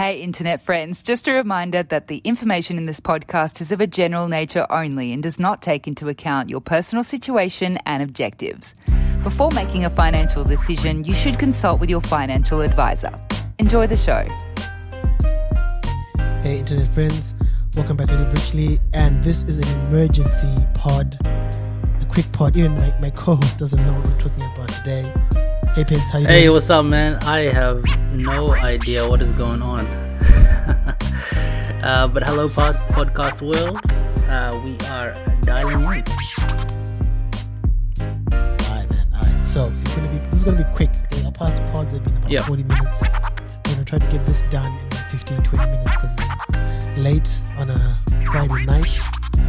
Hey, internet friends, just a reminder that the information in this podcast is of a general nature only and does not take into account your personal situation and objectives. Before making a financial decision, you should consult with your financial advisor. Enjoy the show. Hey, internet friends, welcome back to Live Richly, and this is an emergency pod, a quick pod. Even my, my co host doesn't know what we're talking about today. Hey, Pins, how you Hey, what's up, man? I have no idea what is going on. uh, but hello, pod- podcast world. Uh, we are dialing in. Alright, man. Alright, so it's gonna be this is gonna be quick. Okay, our past pods have been about Yeah. 40 minutes. We're gonna try to get this done in like 15, 20 minutes because it's late on a Friday night. You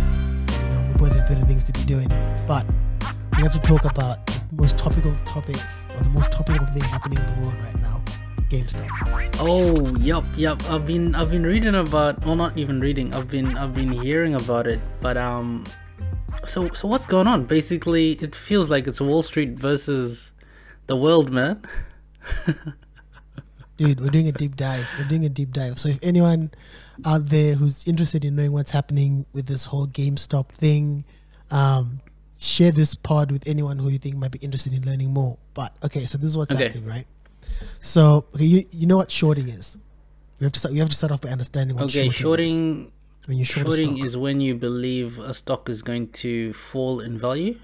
know, we both have better things to be doing. But we have to talk about the most topical topic the most topical thing happening in the world right now. GameStop. Oh, yep, yep. I've been, I've been reading about. Well, not even reading. I've been, I've been hearing about it. But um, so, so what's going on? Basically, it feels like it's Wall Street versus the world, man. Dude, we're doing a deep dive. We're doing a deep dive. So if anyone out there who's interested in knowing what's happening with this whole GameStop thing, um, share this pod with anyone who you think might be interested in learning more. But okay, so this is what's Okay. happening, right? So okay, you, you know what shorting is. We have to start, we have to start off by understanding what Okay, shorting, is. shorting, When you short shorting is when you believe a stock is going to fall in value.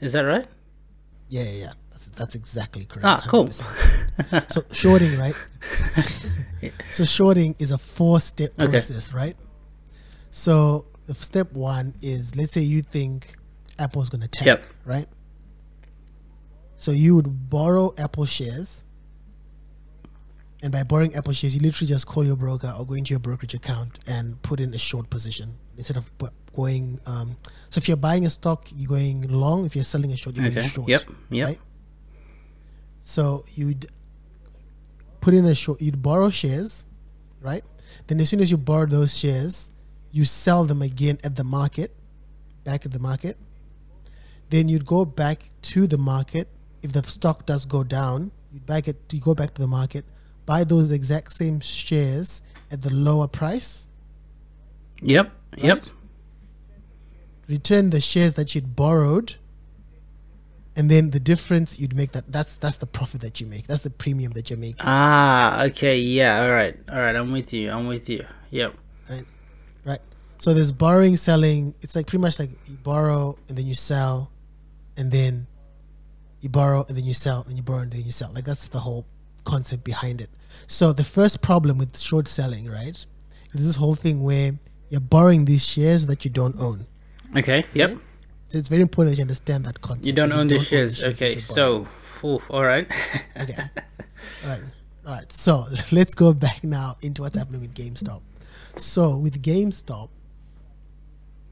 Is that right? Yeah, yeah, yeah. That's, that's exactly correct. Ah, cool. 100% so shorting, right? so shorting is a four-step Okay. process, right? So step one is let's say you think Apple's going to tank, Yep. right? So you would borrow Apple shares, and by borrowing Apple shares, you literally just call your broker or go into your brokerage account and put in a short position instead of going. Um, so if you're buying a stock, you're going long. If you're selling a short, you're Okay. going short. Yep. Yep. Right? So you'd put in a short, you'd borrow shares, right? Then as soon as you borrow those shares, you sell them again at the market, back at the market. Then you'd go back to the market. If the stock does go down, you'd back it. You go back to the market, buy those exact same shares at the lower price, Yep. Yep. Return the shares that you'd borrowed, and then the difference you'd make that that's that's the profit that you make. That's the premium that you're making. Ah. Okay. Yeah. All right. All right. I'm with you. I'm with you. Yep. right? Right. So there's borrowing, selling. It's like pretty much like you borrow and then you sell, and then you borrow and then you sell, and you borrow and then you sell. Like that's the whole concept behind it. So the first problem with short selling, right, is this whole thing where you're borrowing these shares that you don't own. Okay. Yep. Right? So it's very important that you understand that concept. You don't that own the the shares. that Okay. So. Oof, all right. Okay. All right. All right. So let's go back now into what's happening with GameStop. So with GameStop,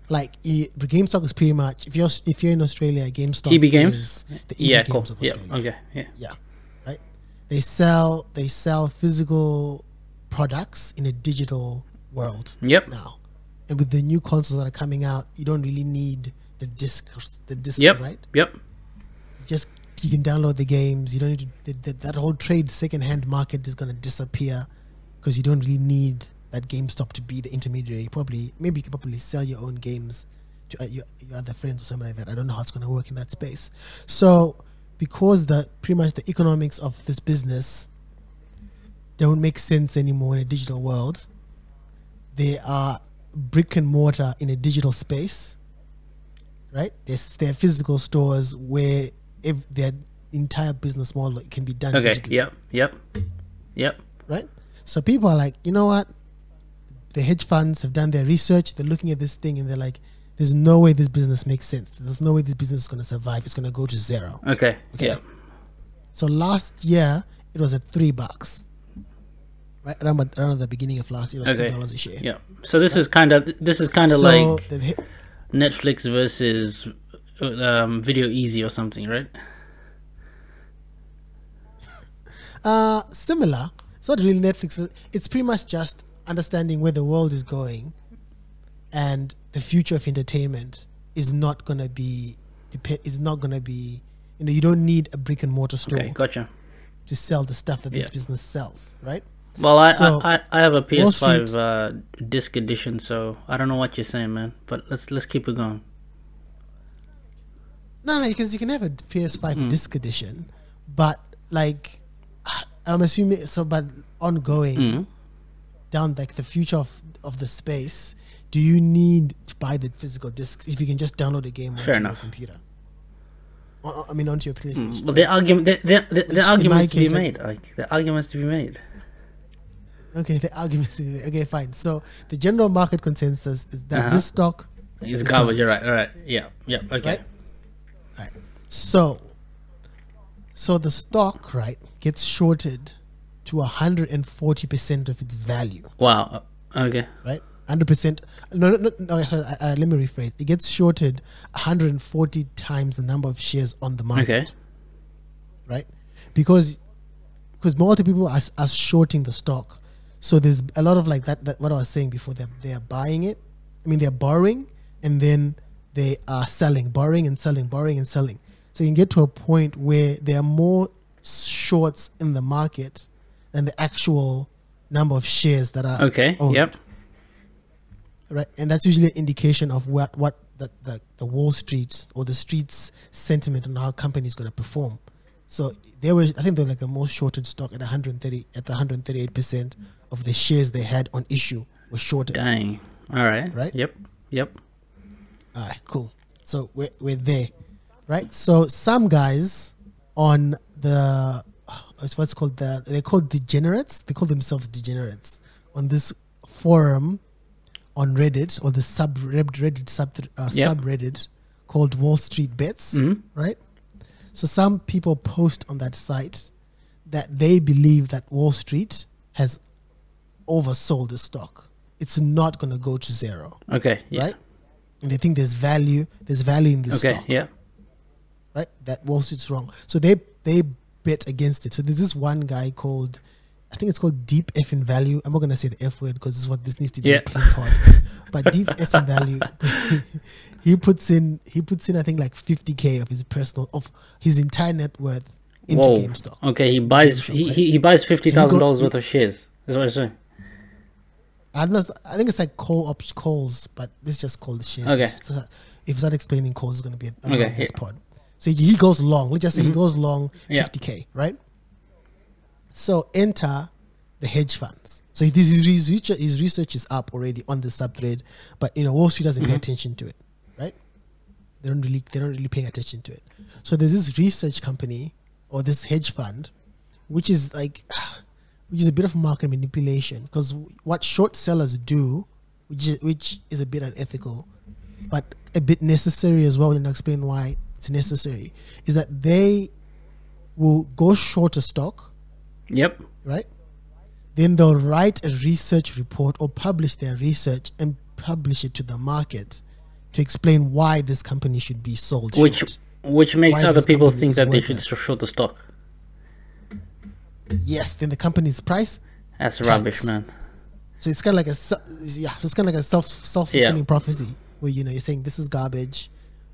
like e- GameStop is pretty much if you're if you're in Australia, GameStop EB Games? is the EB yeah. Games Cool. of Yeah. Australia. Okay. Yeah. Yeah. Right. They sell they sell physical products in a digital world Yep. now, and with the new consoles that are coming out, you don't really need the disc the disc Yep. right Yep. just you can download the games. You don't need to. That, that, that whole trade second-hand market is going to disappear because you don't really need that GameStop to be the intermediary. Probably, maybe you could probably sell your own games to uh, your, your other friends or something like that. I don't know how it's going to work in that space. So, because the pretty much the economics of this business don't make sense anymore in a digital world, they are brick and mortar in a digital space right? There's there are physical stores where if their entire business model can be done Okay. digitally, Yep. Yep. Yep. right? So people are like, you know what? The hedge funds have done their research. They're looking at this thing and they're like, "There's no way this business makes sense. There's no way this business is going to survive. It's going to go to zero. Okay. Okay. Yep. So last year it was at three bucks, right? Around, around the beginning of last year, it was Okay. dollars a share. Yeah. So this is kind of this is kind of So like hit, Netflix versus um, Video Ezy or something, right? Uh, similar. It's not really Netflix. It's pretty much just understanding where the world is going, and the future of entertainment is not gonna be dep- is not gonna be. You know, you don't need a brick and mortar store Okay, gotcha. to sell the stuff that this Yeah. business sells, right? Well, I, So, I, I have a PS5 uh, disc edition, so I don't know what you're saying, man. But let's let's keep it going. No, no, because you can have a PS5 Hmm. disc edition, but like I'm assuming so. But ongoing Mm. Down like the future of of the space, do you need to buy the physical discs if you can just download a game onto Fair your enough. computer? Or- I mean, onto your PlayStation. Well, the argument, the, the, the, the arguments to be made, like the arguments to be made. Okay, the argument. is- Okay, fine. So the general market consensus is that Uh-huh. this stock is garbage. You're right. All right. Yeah. Yeah. Okay. Right? Right. So, so the stock right gets shorted to hundred and forty percent of its value. Wow. Okay. Right. Hundred percent. No, no, no. no sorry, uh, let me rephrase. It gets shorted hundred and forty times the number of shares on the market. Okay. Right. Because because multiple people are, are shorting the stock. So there's a lot of like that. That what I was saying before. They're they're buying it. I mean, they're borrowing and then they are selling, borrowing and selling, borrowing and selling. So you can get to a point where there are more shorts in the market than the actual number of shares that are Okay. owned, Yep. right. And that's usually an indication of what what the the, the Wall Street or the streets sentiment on how a company is going to perform. So they were, I think, they're like the most shorted stock at 130 at the 138 percent of the shares they had on issue were shorted. Dang. All right. Right? Yep. Yep. All right, cool. So we're we're there, right? So some guys on the it's what's called the they're called degenerates. They call themselves degenerates on this forum on Reddit or the sub Reddit sub uh, Yep. subreddit called Wall Street Bets, Mhm. right? So some people post on that site that they believe that Wall Street has oversold the stock. It's not going to go to zero Okay. Yeah. right? And they think there's value, there's value in this Okay. stock, Yeah. right? That Wall Street's wrong. So they they bet against it. So there's this one guy called, I think it's called Deep F in Value. I'm not gonna say the F word because this is what this needs to be Yeah. a clean pod. But Deep F in Value, he puts in he puts in I think like 50k of his personal of his entire net worth into Whoa. GameStop. Okay. He buys. GameStop, He, right? he, he buys fifty So thousand go- dollars worth of shares. That's what I'm saying. I I think it's like call up calls, but this is just called shares. Okay. So if it's not explaining calls, it's going to be a, Okay, yeah. pod. So he goes long. Let's just say he Mhm. goes long Yeah. 50k, right? So enter the hedge funds. So his, his, research, his research is up already on the subthread, but you know Wall Street doesn't pay Mhm. attention to it, right? They don't really they don't really pay attention to it. So there's this research company or this hedge fund, which is like which is a bit of market manipulation because what short sellers do, which is, which is a bit unethical, but a bit necessary as well, and I'll explain why it's necessary, is that they will go short a stock, Yep. right? Then they'll write a research report or publish their research and publish it to the market to explain why this company should be sold Which short. which makes Why other people think that they should short the stock. Yes, then the company's price That's rubbish, man. So it's kind of like a yeah. So it's kind of like a self self fulfilling prophecy where you know you're saying this is garbage,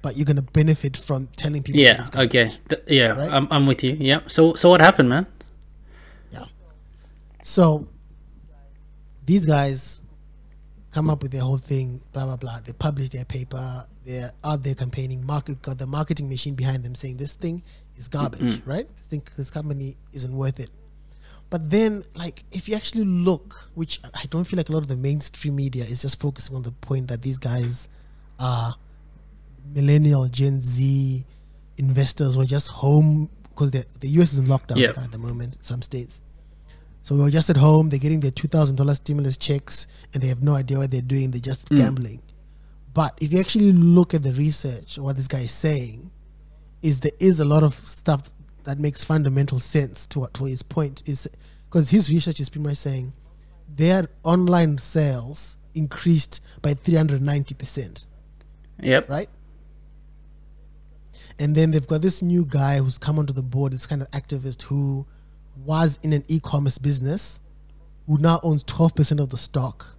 but you're gonna benefit from telling people. Yeah. Okay. Th- yeah. Right? I'm I'm with you. Yeah. So so what happened, man? Yeah. So these guys come up with their whole thing, blah blah blah. They publish their paper. They're out there campaigning. Market got the marketing machine behind them saying this thing is garbage, right? This thing, this company isn't worth it. But then, like, if you actually look, which I don't feel like a lot of the mainstream media is just focusing on the point that these guys are millennial Gen Z investors were just home because the the US is in lockdown Yep. at the moment. Some states. So we were just at home. They're getting their two thousand dollars stimulus checks, and they have no idea what they're doing. They're just hmm. gambling. But if you actually look at the research, what this guy is saying, is there is a lot of stuff that makes fundamental sense to what to his point is because his research is pretty much saying their online sales increased by three hundred ninety percent Yep. right? And then they've got this new guy who's come onto the board, this kind of activist who was in an e-commerce business, who now owns 12% of the stock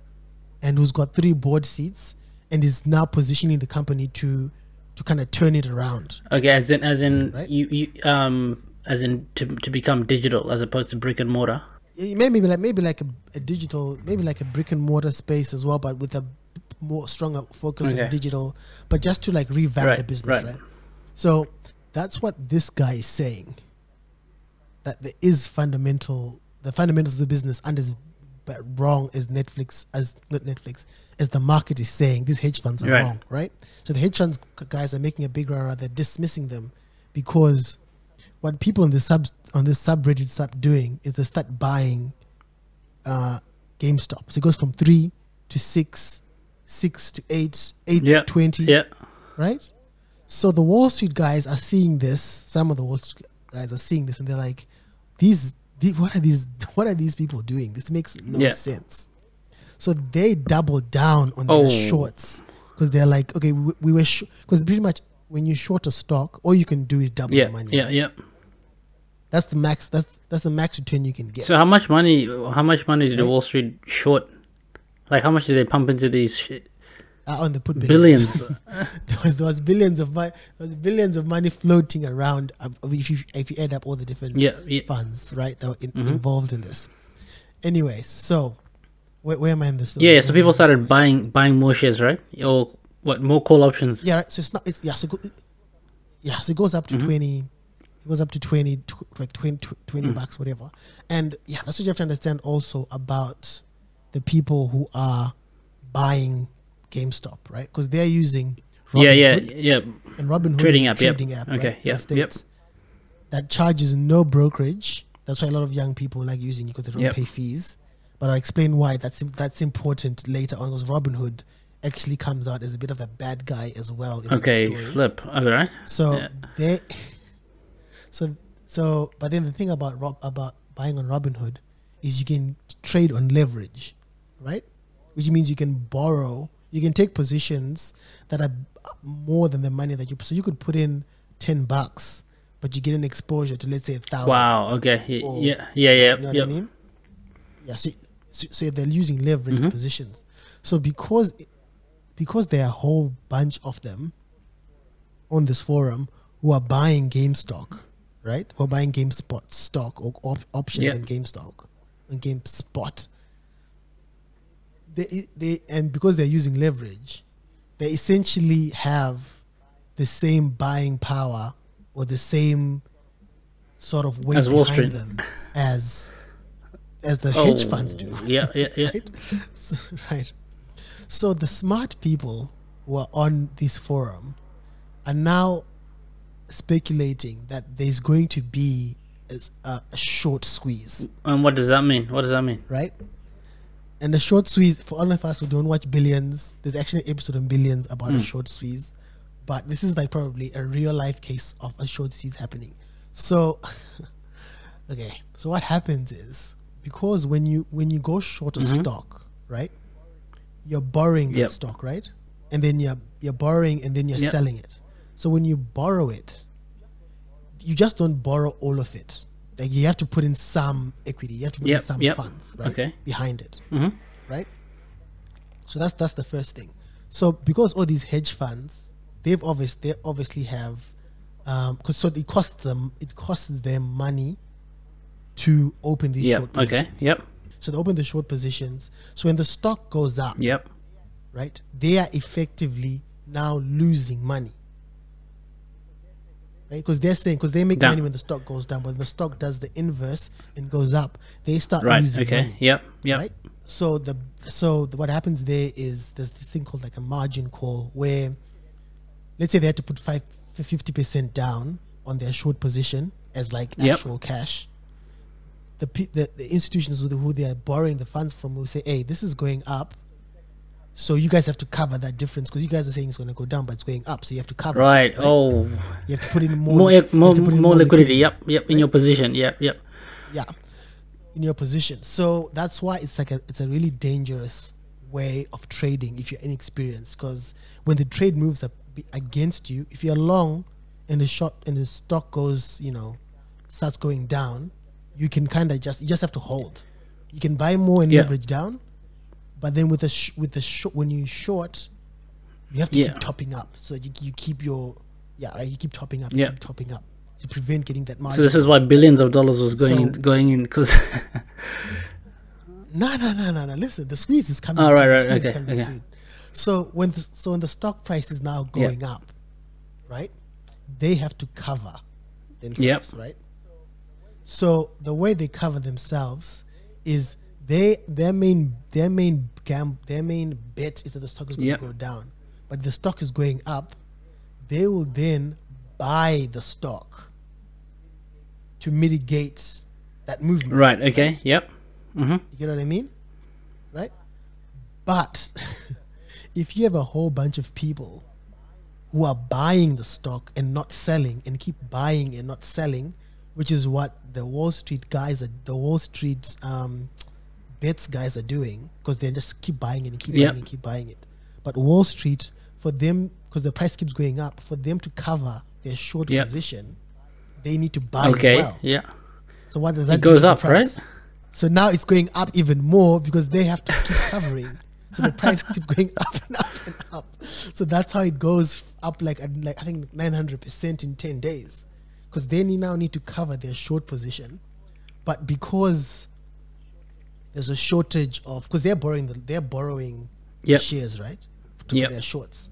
and who's got three board seats and is now positioning the company to to kind of turn it around. Okay. As in as in Right? you you um as in to to become digital as opposed to brick and mortar. maybe like maybe like a, a digital, maybe like a brick and mortar space as well, but with a more stronger focus Okay. on digital, but just to like revamp the business, right. right? So that's what this guy is saying. That there is fundamental, the fundamentals of the business and is but wrong as Netflix, as not Netflix, as the market is saying. These hedge funds are Right. wrong, right? So the hedge funds guys are making a big rah they're dismissing them because what people on the sub on this subreddit start doing is they start buying uh GameStop. So it goes from three to six, six to eight, eight Yeah. to twenty Yeah. right? So the Wall Street guys are seeing this. Some of the Wall Street guys are seeing this, and they're like, "These, the- what are these? What are these people doing? This makes no Yeah. sense." So they double down on Oh. their shorts because they're like, "Okay, we, we were because pretty much when you short a stock, all you can do is double Yeah. your money. Yeah. right? Yeah. That's the max. That's that's the max return you can get. So how much money? How much money did the Wall Street short? Like how much did they pump into these shit? Uh, on the put billions? there was there was billions of money. There was billions of money floating around. uh, If you if you add up all the different yeah. Yeah. funds, right, that were in, Mhm. involved in this. Anyway, so where, where am I in this? Yeah. So people started buying buying more shares, right? Or what? More call options. Yeah, right. So it's not. It's yeah. So go, yeah. So it goes up to Mhm. twenty. It goes up to 20, tw- like 20, 20 Mm. bucks, whatever. And yeah, that's what you have to understand also about the people who are buying GameStop, right? Because they're using Yeah. Yeah. Robinhood. Yeah. and Robinhood Trading app, yep. trading app, Okay, right, yeah, yep. That charges no brokerage. That's why a lot of young people like using it because they don't Yep. pay fees. But I'll explain why that's that's important later on because Robinhood actually comes out as a bit of a bad guy as well. In Okay. story. Flip. All right. So Yeah. they, so so, but then the thing about Rob about buying on Robinhood is you can trade on leverage, right? Which means you can borrow, you can take positions that are more than the money that you. So you could put in ten bucks, but you get an exposure to let's say a thousand. Wow. Okay. Or- Yeah. Yeah. Yeah. You know what Yep. I mean? Yeah. So, so, so they're using leveraged Mhm. positions. So because because there are a whole bunch of them on this forum who are buying GameStop, right? Who are buying GameSpot stock or op- options Yeah. in GameStop and GameSpot. They they and because they're using leverage, they essentially have the same buying power or the same sort of weight As behind them as as the hedge Oh, funds do Yeah. Yeah. Yeah. right? So, right. So the smart people who are on this forum are now speculating that there's going to be a, a short squeeze, And what does that mean? What does that mean? right? And the short squeeze, for all of us who don't watch Billions, there's actually an episode on Billions about a Mm. short squeeze. But this is like probably a real life case of a short squeeze happening. So, okay. So what happens is because when you when you go short a Mhm. stock, right? You're borrowing that Yep. stock, right? And then you're you're borrowing and then you're Yep. selling it. So when you borrow it, you just don't borrow all of it. Like you have to put in some equity. You have to put Yep, in some yep. funds, right? Okay. Behind it hmm right? So that's that's the first thing. So because all these hedge funds, they've obvious they obviously have, because so it costs them it costs them money to open these Yep. short Okay. Yep. So they open the short positions. So when the stock goes up, Yep. right, they are effectively now losing money. Right, because they're saying because they make Down. money when the stock goes down, but the stock does the inverse and goes up, they start Right. losing Okay. money Yep. Yep. right? So the so the, what happens there is there's this thing called like a margin call where, let's say they had to put five fifty percent down on their short position as like Yep. actual cash. The, the the institutions who they are borrowing the funds from will say, "Hey, this is going up, so you guys have to cover that difference because you guys are saying it's going to go down, but it's going up, so you have to cover. it, Right. Oh, You have to put in more more more have to put in more liquidity. Yep. Yep. In your position. Yep. Yep. yeah in your position so that's why it's like a it's a really dangerous way of trading if you're inexperienced because when the trade moves up against you if you're long and the short and the stock goes you know starts going down you can kind of just you just have to hold you can buy more and Yeah. leverage down but then with the sh- with the short when you short you have to Yeah. keep topping up so you, you keep your yeah right you keep topping up Yeah. you keep topping up to prevent getting that margin. So this is why billions of dollars was going So- in, going in because No, no, no, no, no. Listen, the squeeze is coming. Oh, soon. right, right, okay, okay. soon. So when the, so when the stock price is now Yeah. going up, right? They have to cover themselves, Yep. right? So the way they cover themselves is they their main their main gam their main bet is that the stock is going Yep. to go down, but the stock is going up. They will then buy the stock to mitigate that movement. right. Okay. Yep. Mm-hmm. You get what I mean? Right? But if you have a whole bunch of people who are buying the stock and not selling and keep buying and not selling, which is what the Wall Street guys are, the Wall Street um, bets guys are doing, because they just keep buying it and keep Yep. buying and keep buying it. But Wall Street, for them, because the price keeps going up, for them to cover their short Yep. position, they need to buy Okay. as well. Yeah. So what does that It do goes to the up, right? So now it's going up even more because they have to keep covering. So the price keeps going up and up and up. So that's how it goes up like like I think nine hundred percent in ten days, because they now need to cover their short position, but because there's a shortage of because they're borrowing the, they're borrowing Yep. shares right to Yep. their shorts,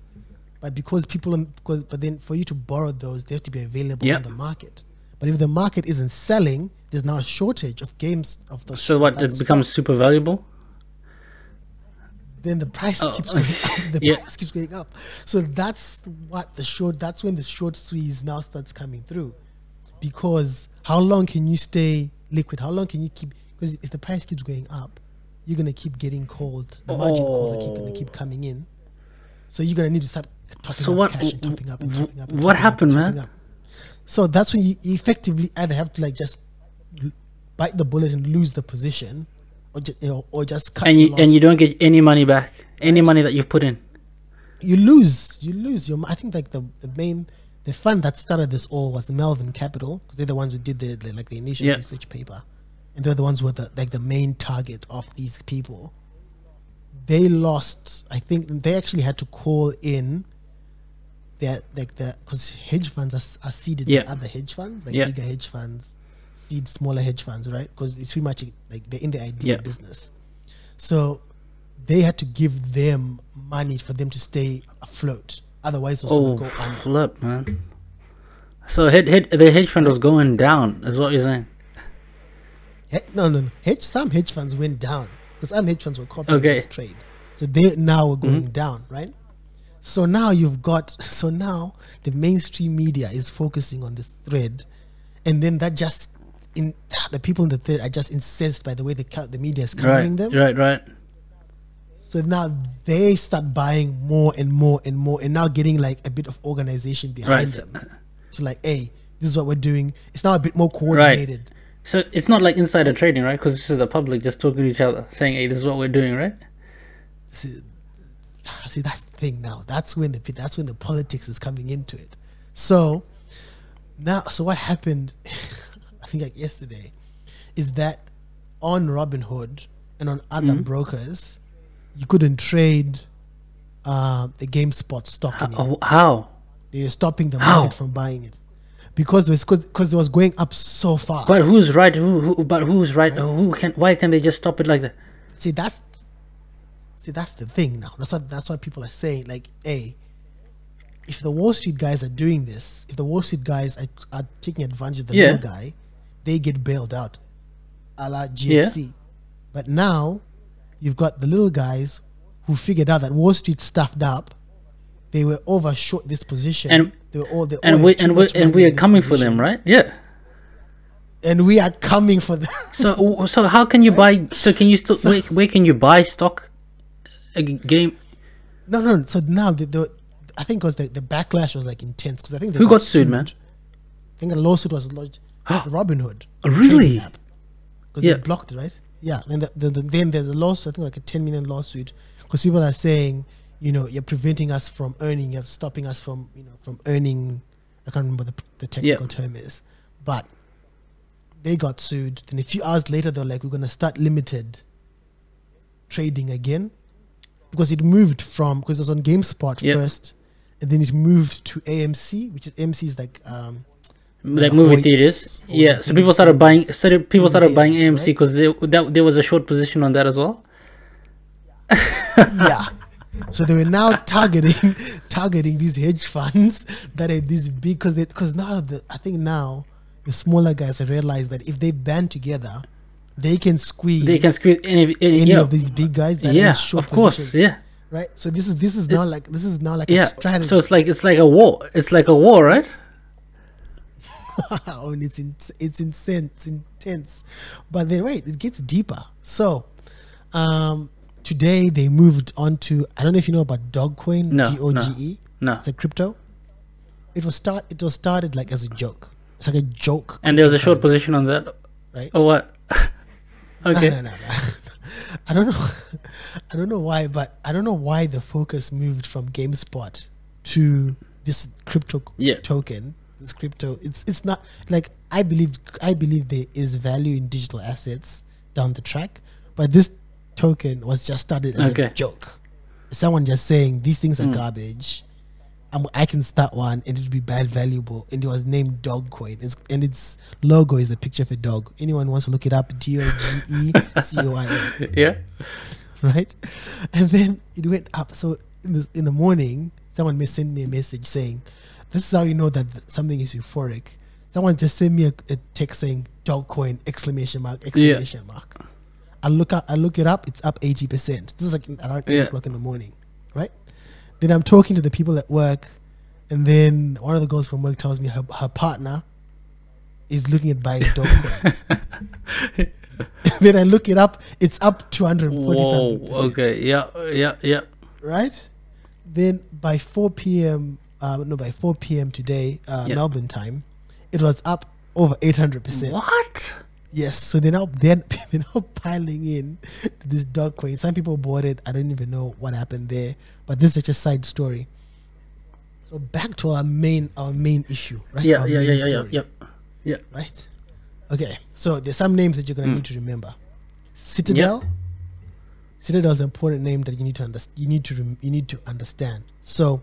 but because people because but then for you to borrow those they have to be available Yep. on the market. But if the market isn't selling, there's now a shortage of games of the. So what? It becomes super valuable. then the price Oh, keeps going up. The yeah. price keeps going up. So that's what the short. That's when the short squeeze now starts coming through, because how long can you stay liquid? How long can you keep? Because if the price keeps going up, you're gonna keep getting called. The margin calls are keep, gonna keep oh. coming in. So you're gonna need to start topping So up what- cash and topping up and topping up. And what topping up happened, topping man? up. So that's when you effectively either have to like just bite the bullet and lose the position, or just you know, or just cut And you and you don't get any money back. Any money that you've put in. you lose you lose your i think like the, the main the fund that started this all was melvin capital because they're the ones who did the, the like the initial Yeah. research paper and they're the ones who were the like the main target of these people they lost i think they actually had to call in their like the because hedge funds are, are seeded Yeah. by other hedge funds like Yeah. bigger hedge funds seed smaller hedge funds right because it's pretty much like they're in the idea Yeah. business so they had to give them money for them to stay afloat. Otherwise, it was Oh, going to go under. flip, man. So head, head, the hedge fund was going down, is what you're saying. No, no, no. Hedge, some hedge funds went down because some hedge funds were copying Okay. this trade. So they now are going Mhm. down, right? So now you've got, so now the mainstream media is focusing on this thread. And then that just, in the people in the thread are just incensed by the way the, the media is covering Right, them. right, right. So now they start buying more and more and more, and now getting like a bit of organization behind Right. them. So like, hey, this is what we're doing. It's now a bit more coordinated. So it's not like insider trading, right? Because this is the public just talking to each other, saying, "Hey, this is what we're doing," right? See, see, that's the thing now. That's when the that's when the politics is coming into it. So now, so what happened? I think like yesterday, is that on Robinhood and on other Mm-hmm. brokers, you couldn't trade uh, the GameSpot stock anymore. Oh, how? They were stopping the How? market from buying it because it was because it was going up so fast. But who's right? Who, who? But who's right? Who can? Why can they just stop it like that? see that's see that's the thing now. That's what that's what people are saying. Like, hey, if the Wall Street guys are doing this, if the Wall Street guys are, are taking advantage of the Yeah. little guy, they get bailed out, a la GFC. But now you've got the little guys who figured out that Wall Street stuffed up. They were overshot this position, And- they were all they And we and we and we are coming for them, right? Yeah. and we are coming for them. So so how can you buy? So can you still? So- where, where can you buy stock? A game. No, no. So now the, the I think because the, the backlash was like intense because I think Who got sued, man? I think a lawsuit was lodged. Robinhood. Oh, really? Because Yeah. they blocked it, right? Yeah. And the, the, the, then there's a lawsuit. I think like a 10 million lawsuit because people are saying, you know, you're preventing us from earning. You're stopping us from, you know, from earning. I can't remember the the technical term is, but they got sued. Then a few hours later, they're like, we're gonna start limited trading again because it moved from because it was on GameSpot Yep. first, and then it moved to AMC, which is AMC is like um, like uh, movie theaters. Yeah, so people started buying. Started people started buying AMC because that there was a short position on that as well. yeah. So they were now targeting targeting these hedge funds that are these big because because now the I think now the smaller guys have realized that if they band together, they can squeeze They can squeeze any, any, any yeah, of these big guys yeah, of course, yeah, right? So this is this is now like this is now like yeah. a strategy. So it's like it's like a war. It's like a war, right? oh, and it's in, it's it's intense. But then wait, it gets deeper. So, um, today they moved on to I don't know if you know about Dogecoin, No, D O G E. no. it's a crypto. It was start. It was started like as a joke. It's like a joke. And there was a short position on that. right? Or what? okay. No, no, no, no. I don't know. I don't know why, but I don't know why the focus moved from GameSpot to this crypto Yeah. token. This crypto. It's it's not like I believe. I believe there is value in digital assets down the track, but this token was just started as a joke. Someone just saying these things are hmm. garbage. I'm, I can start one and it will be bad valuable. And it was named Dogecoin. It's, and its logo is a picture of a dog. Anyone wants to look it up? D O G E C O I N. Yeah. Right? And then it went up. So in the, in the morning, someone may send me a message saying, This is how you know that th- something is euphoric. Someone just sent me a, a text saying Dogecoin exclamation mark exclamation mark. I look up, I look it up. It's up eighty percent. This is like around eight Yeah. o'clock in the morning, right? Then I'm talking to the people at work, and then one of the girls from work tells me her, her partner is looking at buying Dogecoin. then I look it up. It's up two hundred forty something. Okay. Yeah. Yeah. Yeah. Right? Then by four p.m. Uh, no, by four p.m. today, uh, Yeah. Melbourne time, it was up over eight hundred percent. What? Yes, so they're now they're, they're now piling in this dog coin. Some people bought it. I don't even know what happened there, but this is just a side story. So back to our main our main issue, right? Yeah. Our Yeah. Yeah. Yeah. Yeah. story, Yep. Yeah. Right. Okay, so there's some names that you're gonna mm. need to remember. Citadel. Citadel is an important name that you need to understand. You need to rem- you need to understand. So,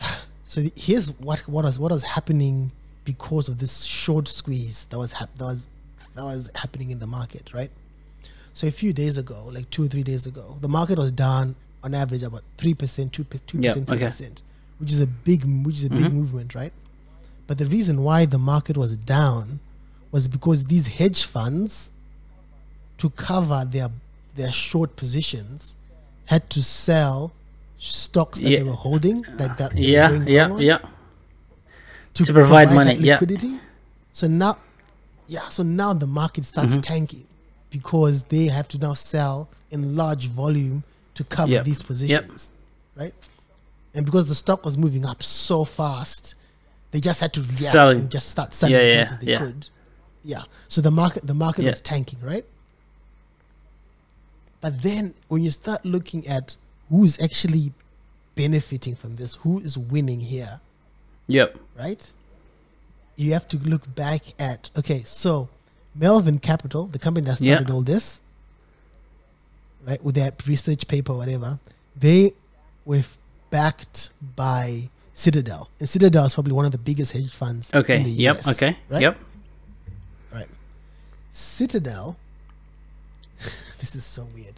so here's what what was what was happening because of this short squeeze that was hap- that was that was happening in the market, right? So a few days ago, like two or three days ago, the market was down on average about three percent, two two percent, three percent, which is a big which is a big Mhm. movement, right? But the reason why the market was down was because these hedge funds, to cover their their short positions, had to sell stocks that Yeah. they were holding, like that. Yeah. Yeah. on, Yeah. to, To provide that money, yeah. So now, yeah, so now the market starts Mm-hmm. tanking because they have to now sell in large volume to cover Yep. these positions, right? And because the stock was moving up so fast, they just had to react Selling. and just start selling Yeah, as yeah, much as they yeah. could. Yeah. So the market, the market Yeah. was tanking, right? But then when you start looking at who's actually benefiting from this, who is winning here, Yep. right? You have to look back at okay, so Melvin Capital, the company that Yeah. started all this, right, with that research paper, whatever, they were backed by Citadel, and Citadel is probably one of the biggest hedge funds Okay. in the Yep. US. Okay. right? Yep. Right. Citadel. this is so weird.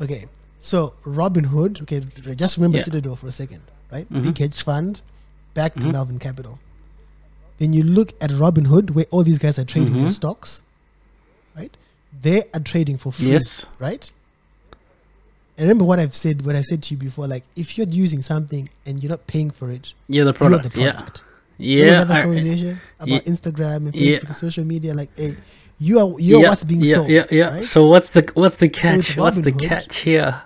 Okay, so Robinhood. Okay, just remember Yeah. Citadel for a second, right? Mhm. Big hedge fund, back to Mhm. Melvin Capital. Then you look at Robinhood, where all these guys are trading their Mhm. stocks, right? They are trading for free, Yes. right? And remember what I've said. What I've said to you before. Like, if you're using something and you're not paying for it, Yeah. The you're product. the Yeah. product. Yeah. That I- conversation about yeah. Instagram and Yeah. Facebook and social media? Like, hey, you are you're yeah, what's being yeah, sold. Yeah, yeah. Right? So what's the what's the catch? what's the Robinhood- catch here?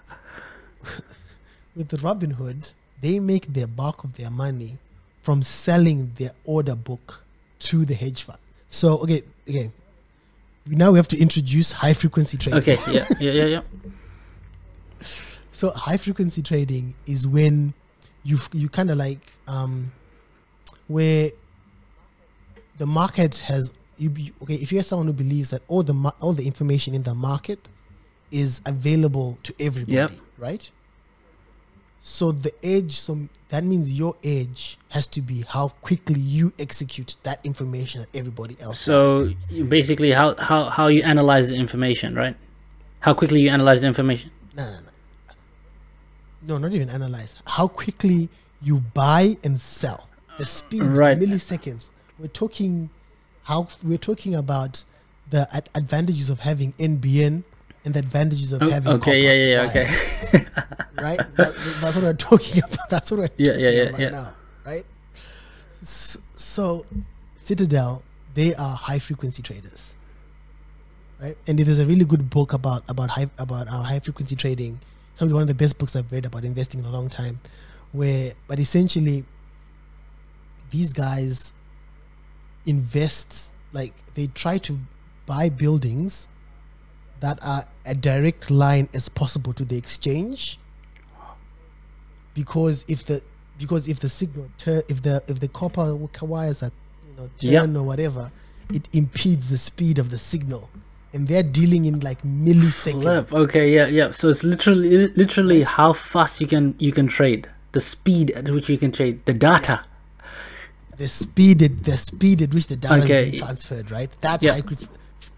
With the Robinhood, they make their bulk of their money from selling their order book to the hedge fund. So, okay, okay. Now we have to introduce high frequency trading. Okay. Yeah. Yeah. Yeah. Yeah. So high frequency trading is when you you kind of like um where the market has you be, okay if you're someone who believes that all the all the information in the market is available to everybody Yep. right So the edge, so that means your edge has to be how quickly you execute that information that everybody else. So basically, how how how you analyze the information, right? How quickly you analyze the information. no, no, no, no, not even analyze. How quickly you buy and sell, the speed, Right. the milliseconds. We're talking how we're talking about the advantages of having NBN and the advantages of Oh, having okay, yeah, yeah, yeah, okay. right? That- that's what we're talking about. That's what we're Yeah, talking yeah, yeah, about yeah. now, right? So, Citadel, they are high frequency traders, right? And there's a really good book about about high about uh, high frequency trading. Probably one of the best books I've read about investing in a long time. Where, but essentially, these guys invest like they try to buy buildings that are a direct line as possible to the exchange because if the because if the signal if the if the copper wires are you know Yeah. or whatever it impedes the speed of the signal and they're dealing in like milliseconds Flip. Okay, yeah, yeah. So it's literally literally how fast you can you can trade, the speed at which you can trade, the data. the speed at the speed at which the data Okay. is being transferred right that's Yeah. high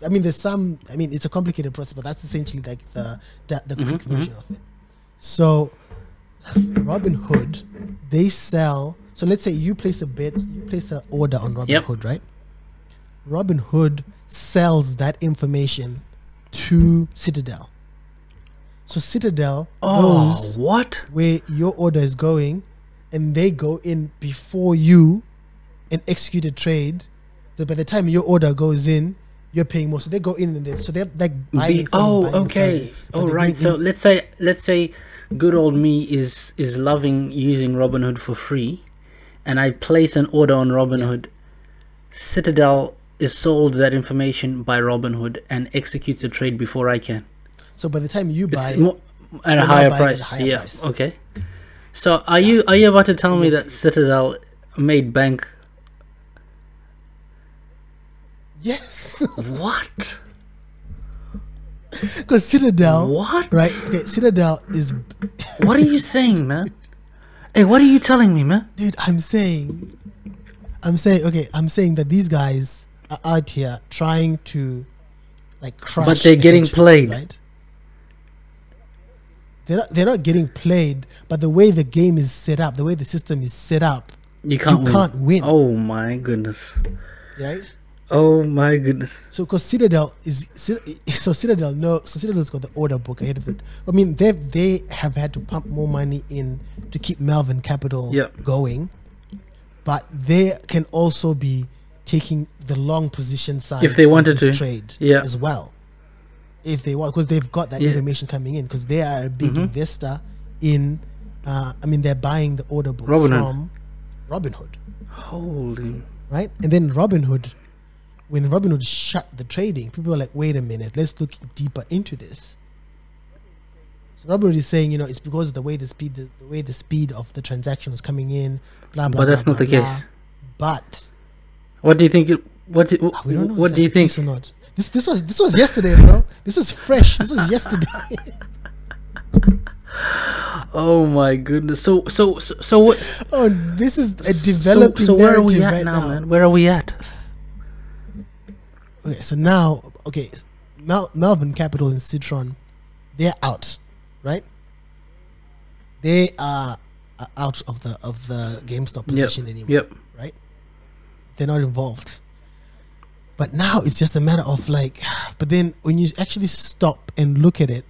I mean there's some I mean it's a complicated process but that's essentially like the the, the quick Mm-hmm, version of it. So Robinhood they sell so let's say you place a bid, you place an order on Yep. Robinhood right? Robinhood sells that information to Citadel. So Citadel Oh, knows what? where your order is going and they go in before you and execute a trade. So by the time your order goes in you're paying more so they go in and they, so they're like Be- oh, okay. but Oh, right. So in- let's say let's say good old me is is loving using Robinhood for free, and I place an order on Robinhood. Citadel is sold that information by Robinhood and executes a trade before I can. so by the time you buy It's mo- at a higher a price. higher yeah. price. Okay. So are you are you about to tell me that Citadel made bank? Yes What? because Citadel What? right okay Citadel is What are you saying, man? Hey, what are you telling me, man? dude I'm saying I'm saying okay I'm saying that these guys are out here trying to like crush But they're getting played. right they're not, they're not getting played but the way the game is set up the way the system is set up You can't win. can't win. Oh my goodness. right Oh my goodness. So, because Citadel is so Citadel no so Citadel's got the order book ahead of it. I mean, they they have had to pump more money in to keep Melvin Capital Yep. going, but they can also be taking the long position side If they wanted to. trade Yeah. as well. If they want, because they've got that Yeah. information coming in, because they are a big Mhm. investor in. Uh, I mean, they're buying the order book Robinhood. from Robinhood Holy. right? And then Robinhood, when Robinhood shut the trading, people were like, wait a minute, let's look deeper into this. So Robinhood is saying, you know, it's because of the way the speed, the, the way the speed of the transaction was coming in, blah blah. But that's blah, not the blah, case. But What do you think? It, what do, ah, we don't know. What if do you think? Or not? This this was this was yesterday, bro. This is fresh. This was yesterday. Oh my goodness. So so so, so what? oh, this is a So, developing so where are we at right now, now. man? Where are we at? Okay, so now, okay, Mel- Melvin Capital and Citron, they're out, right? They are out of the of the GameStop position anymore, Yep. right? They're not involved. But now it's just a matter of like, but then when you actually stop and look at it,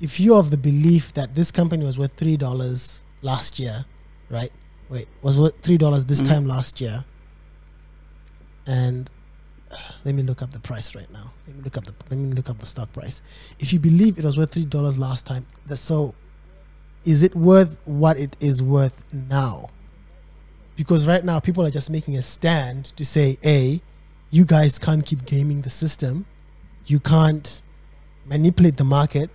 if you're of the belief that this company was worth three dollars last year, right? Wait, was worth three dollars this Mhm. time last year, and let me look up the price right now. Let me look up the let me look up the stock price. If you believe it was worth three dollars last time, so is it worth what it is worth now? Because right now people are just making a stand to say, A, you guys can't keep gaming the system. You can't manipulate the market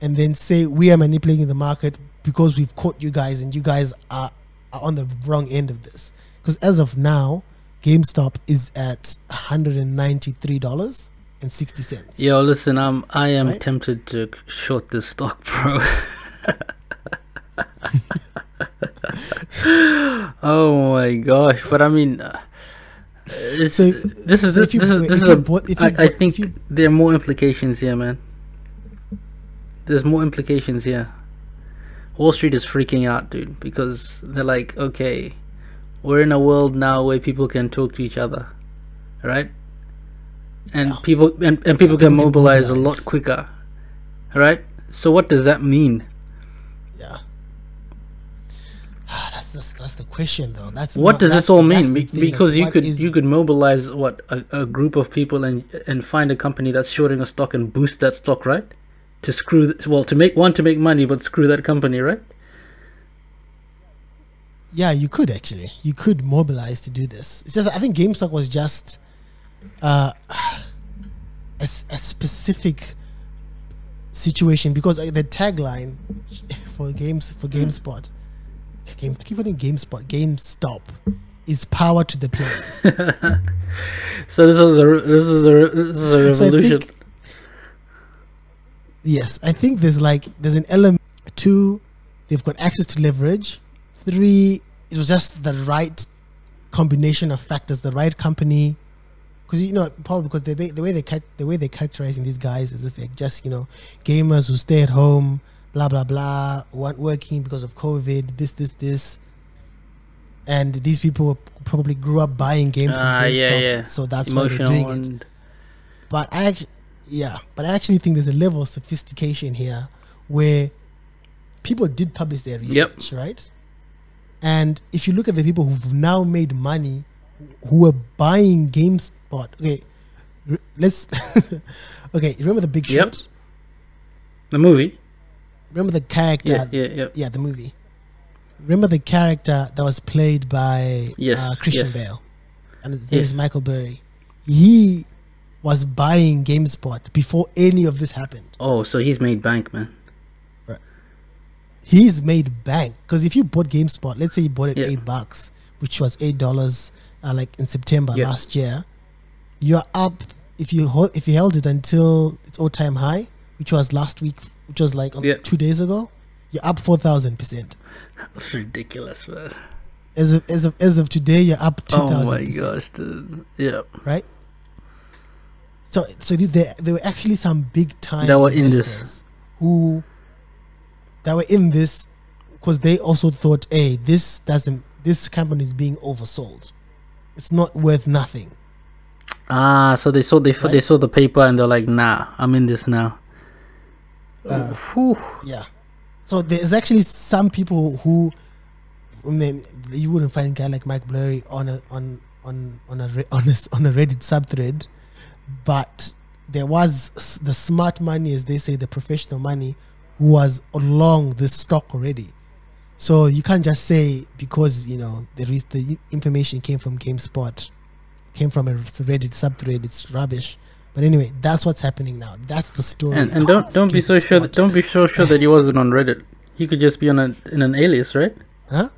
and then say we are manipulating the market because we've caught you guys and you guys are, are on the wrong end of this. Because as of now, GameStop is at $193.60. Yo, listen, um, I am Right? tempted to short this stock, bro. oh my gosh! But I mean, uh, So- this is so this, if you- is if this is a. bought- if you I, I bought- think you- there are more implications here, man. There's more implications here. Wall Street is freaking out, dude, because they're like, okay, we're in a world now where people can talk to each other, right? And Yeah. people and, and people can people can mobilize a lot quicker, right? So what does that mean? Yeah. Ah, that's just, that's the question though. That's What not- does that's this all mean? Be- because you could is- you could mobilize what a, a group of people and and find a company that's shorting a stock and boost that stock, right? To screw well to make one to make money, but screw that company, right? Yeah, you could actually. You could mobilize to do this. It's just I think GameStop was just uh, a, a specific situation because uh, the tagline for games for GameSpot, game I keep putting GameSpot, GameStop is power to the players. So this is a this is a this is a So I revolution. think- yes, I think there's like there's an element. Two, they've got access to leverage. Three, it was just the right combination of factors, the right company. Because you know, probably because the way the way they the way they're characterizing these guys is if they're just you know gamers who stay at home, blah blah blah, weren't working because of COVID, this this this, and these people probably grew up buying games from Ah, yeah, yeah. so that's why they're doing it. But I, act- yeah, but I actually think there's a level of sophistication here where people did publish their Yep. research, right? And if you look at the people who've now made money, who were buying GameSpot, okay, re- let's, okay, remember the Big Yep. Short? the movie. Remember the character? Yeah, yeah, yeah. yeah, the movie. Remember the character that was played by Yes, uh, Christian yes. Bale, and his name is Michael Burry. He was buying GameSpot before any of this happened. Oh, so he's made bank, man. He's made bank because if you bought GameSpot, let's say you bought it Yeah. eight bucks, which was eight dollars, uh, like in September Yeah. last year, you're up. If you hold, if you held it until its all time high, which was last week, which was like Yeah. two days ago, you're up four thousand percent. That's ridiculous, man. As of, as of as of today, you're up two Oh thousand. my gosh, dude. Yeah. right? So, so th- there, there were actually some big time That were in this. who that were in this because they also thought, hey, this doesn't, this company is being oversold. It's not worth nothing. Ah, so they saw they they saw the paper and they're like, nah, I'm in this now. Uh, Yeah. So there's actually some people who, I mean, you wouldn't find a guy like Mike Blurry on a on on on a on a, on a Reddit subthread, but there was the smart money, as they say, the professional money, who was along this stock already. So you can't just say because you know there is the information came from GameSpot, came from a Reddit subthread, it's rubbish. But anyway, that's what's happening now. That's the story. And and don't don't be so sure GameSpot. don't be so sure that he wasn't on Reddit. He could just be on a in an alias, right? Huh?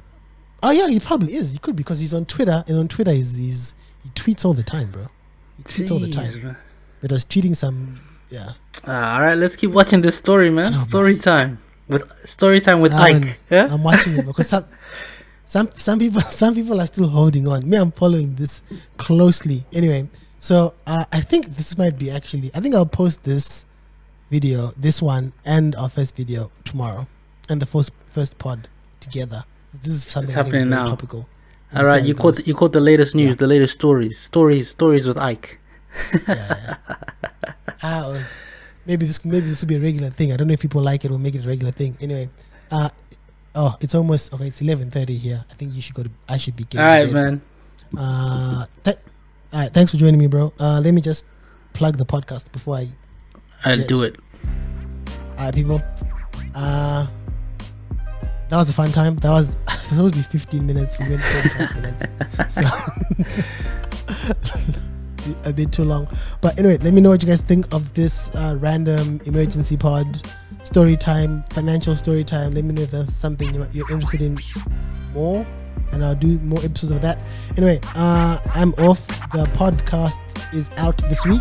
Oh yeah, he probably is. He could because he's on Twitter, and on Twitter he's, he's he tweets all the time, bro. He tweets all the time. man. But I was tweeting some, yeah. Ah, all right, let's keep watching this story, man. Story time with story time with Ah, Ike. Yeah. I'm watching it because some, some some people some people are still holding on. Me, I'm following this closely. Anyway, so uh, I think this might be actually. I think I'll post this video, this one, and our first video tomorrow, and the first first pod together. This is something happening now. topical. All right, you caught you caught the latest news, Yeah. the latest stories, stories, stories with Ike. yeah, yeah. Well, maybe this maybe this will be a regular thing. I don't know if people like it We'll make it a regular thing. Anyway, uh, oh, it's almost okay. It's eleven thirty here. I think you should go to. I should be getting. All to man. Uh, th- all right. Thanks for joining me, bro. Uh, let me just plug the podcast before I. I'll do it. All right, people. Uh, that was a fun time. That was supposed to be fifteen minutes. We went forty-five minutes. So. a bit too long. But anyway, let me know what you guys think of this uh, random emergency pod story time, financial story time. Let me know if there's something you're, interested in more and I'll do more episodes of that. Anyway, uh, I'm off. The podcast is out this week.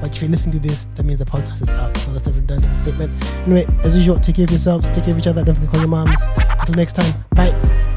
But if you listen to this, that means the podcast is out. So that's a redundant statement. Anyway, as usual, take care of yourselves, take care of each other. Don't forget to call your moms. Until next time, bye.